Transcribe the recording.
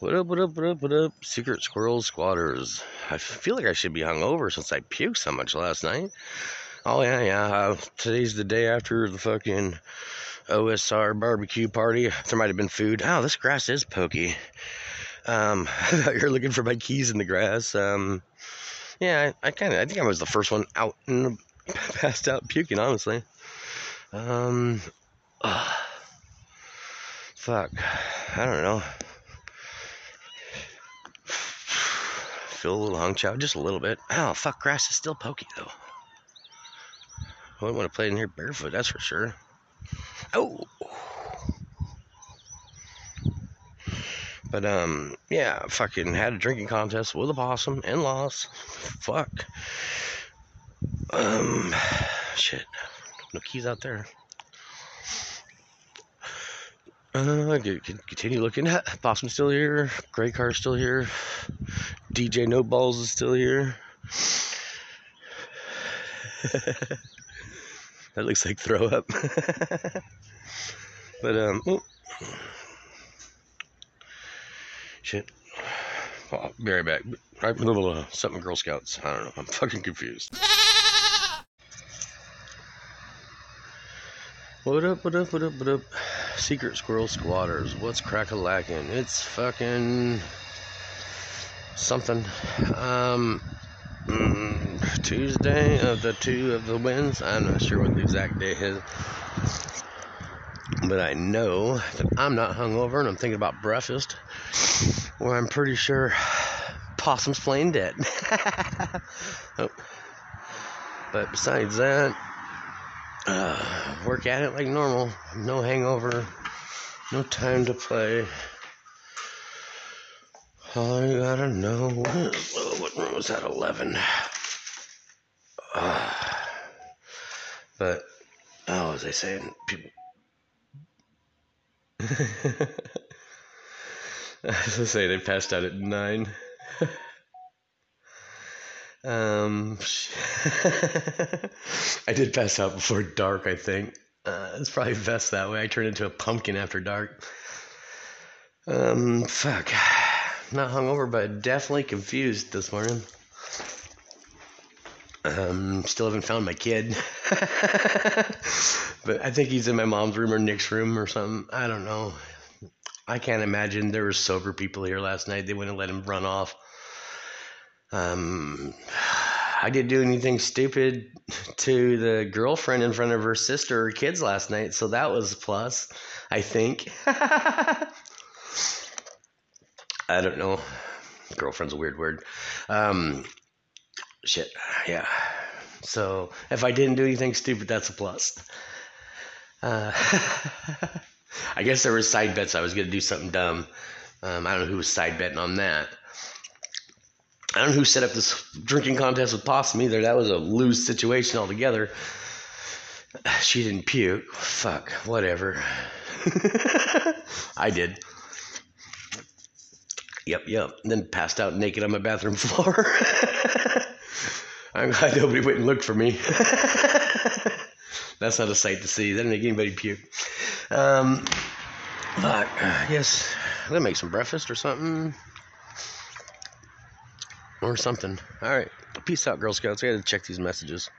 What up, what up, what up, what up? Secret Squirrel Squatters. I feel like I should be hungover since I puked so much last night. Oh, yeah, yeah. Uh, today's the day after the fucking OSR barbecue party. There might have been food. Oh, this grass is pokey. Um, I thought you were looking for my keys in the grass. Um, yeah, I, I kind of, I think I was the first one out and passed out puking, honestly. Um, fuck. I don't know. Feel a little hung chow, just a little bit. Oh, fuck, grass is still pokey, though. I wouldn't want to play in here barefoot, that's for sure. Oh! But, um, yeah, fucking had a drinking contest with a possum and lost. Fuck. Um, shit. No keys out there. Uh, continue looking. Possum's still here. Gray car's still here. DJ No Balls is still here. that looks like throw up. but um, oh. shit. I'll be right back. Little uh, something Girl Scouts. I don't know. I'm fucking confused. What up? What up? What up? What up? Secret Squirrel Squatters. What's crack a lacking? It's fucking something. Um, mm, Tuesday of the two of the wins. I'm not sure what the exact day is. But I know that I'm not hungover and I'm thinking about breakfast, where I'm pretty sure Possum's playing dead. oh. But besides that, uh, work at it like normal. No hangover. No time to play. I gotta know. What room was that? 11. Uh, but, oh, as I say, people. as I say, they passed out at 9. Um, I did pass out before dark, I think. Uh, it's probably best that way. I turned into a pumpkin after dark. Um, fuck. Not hungover, but definitely confused this morning. Um, still haven't found my kid. but I think he's in my mom's room or Nick's room or something. I don't know. I can't imagine there were sober people here last night. They wouldn't let him run off. Um, I didn't do anything stupid to the girlfriend in front of her sister or kids last night, so that was a plus, I think. I don't know. Girlfriend's a weird word. Um, shit, yeah. So if I didn't do anything stupid, that's a plus. Uh, I guess there were side bets. I was to do something dumb. Um, I don't know who was side betting on that. I don't know who set up this drinking contest with Possum either. That was a loose situation altogether. She didn't puke. Fuck, whatever. I did. Yep, yep. And then passed out naked on my bathroom floor. I'm glad nobody went and looked for me. That's not a sight to see. That didn't make anybody puke. Um, but, yes, I'm going to make some breakfast or something or something. All right. Peace out, Girl Scouts. I got to check these messages.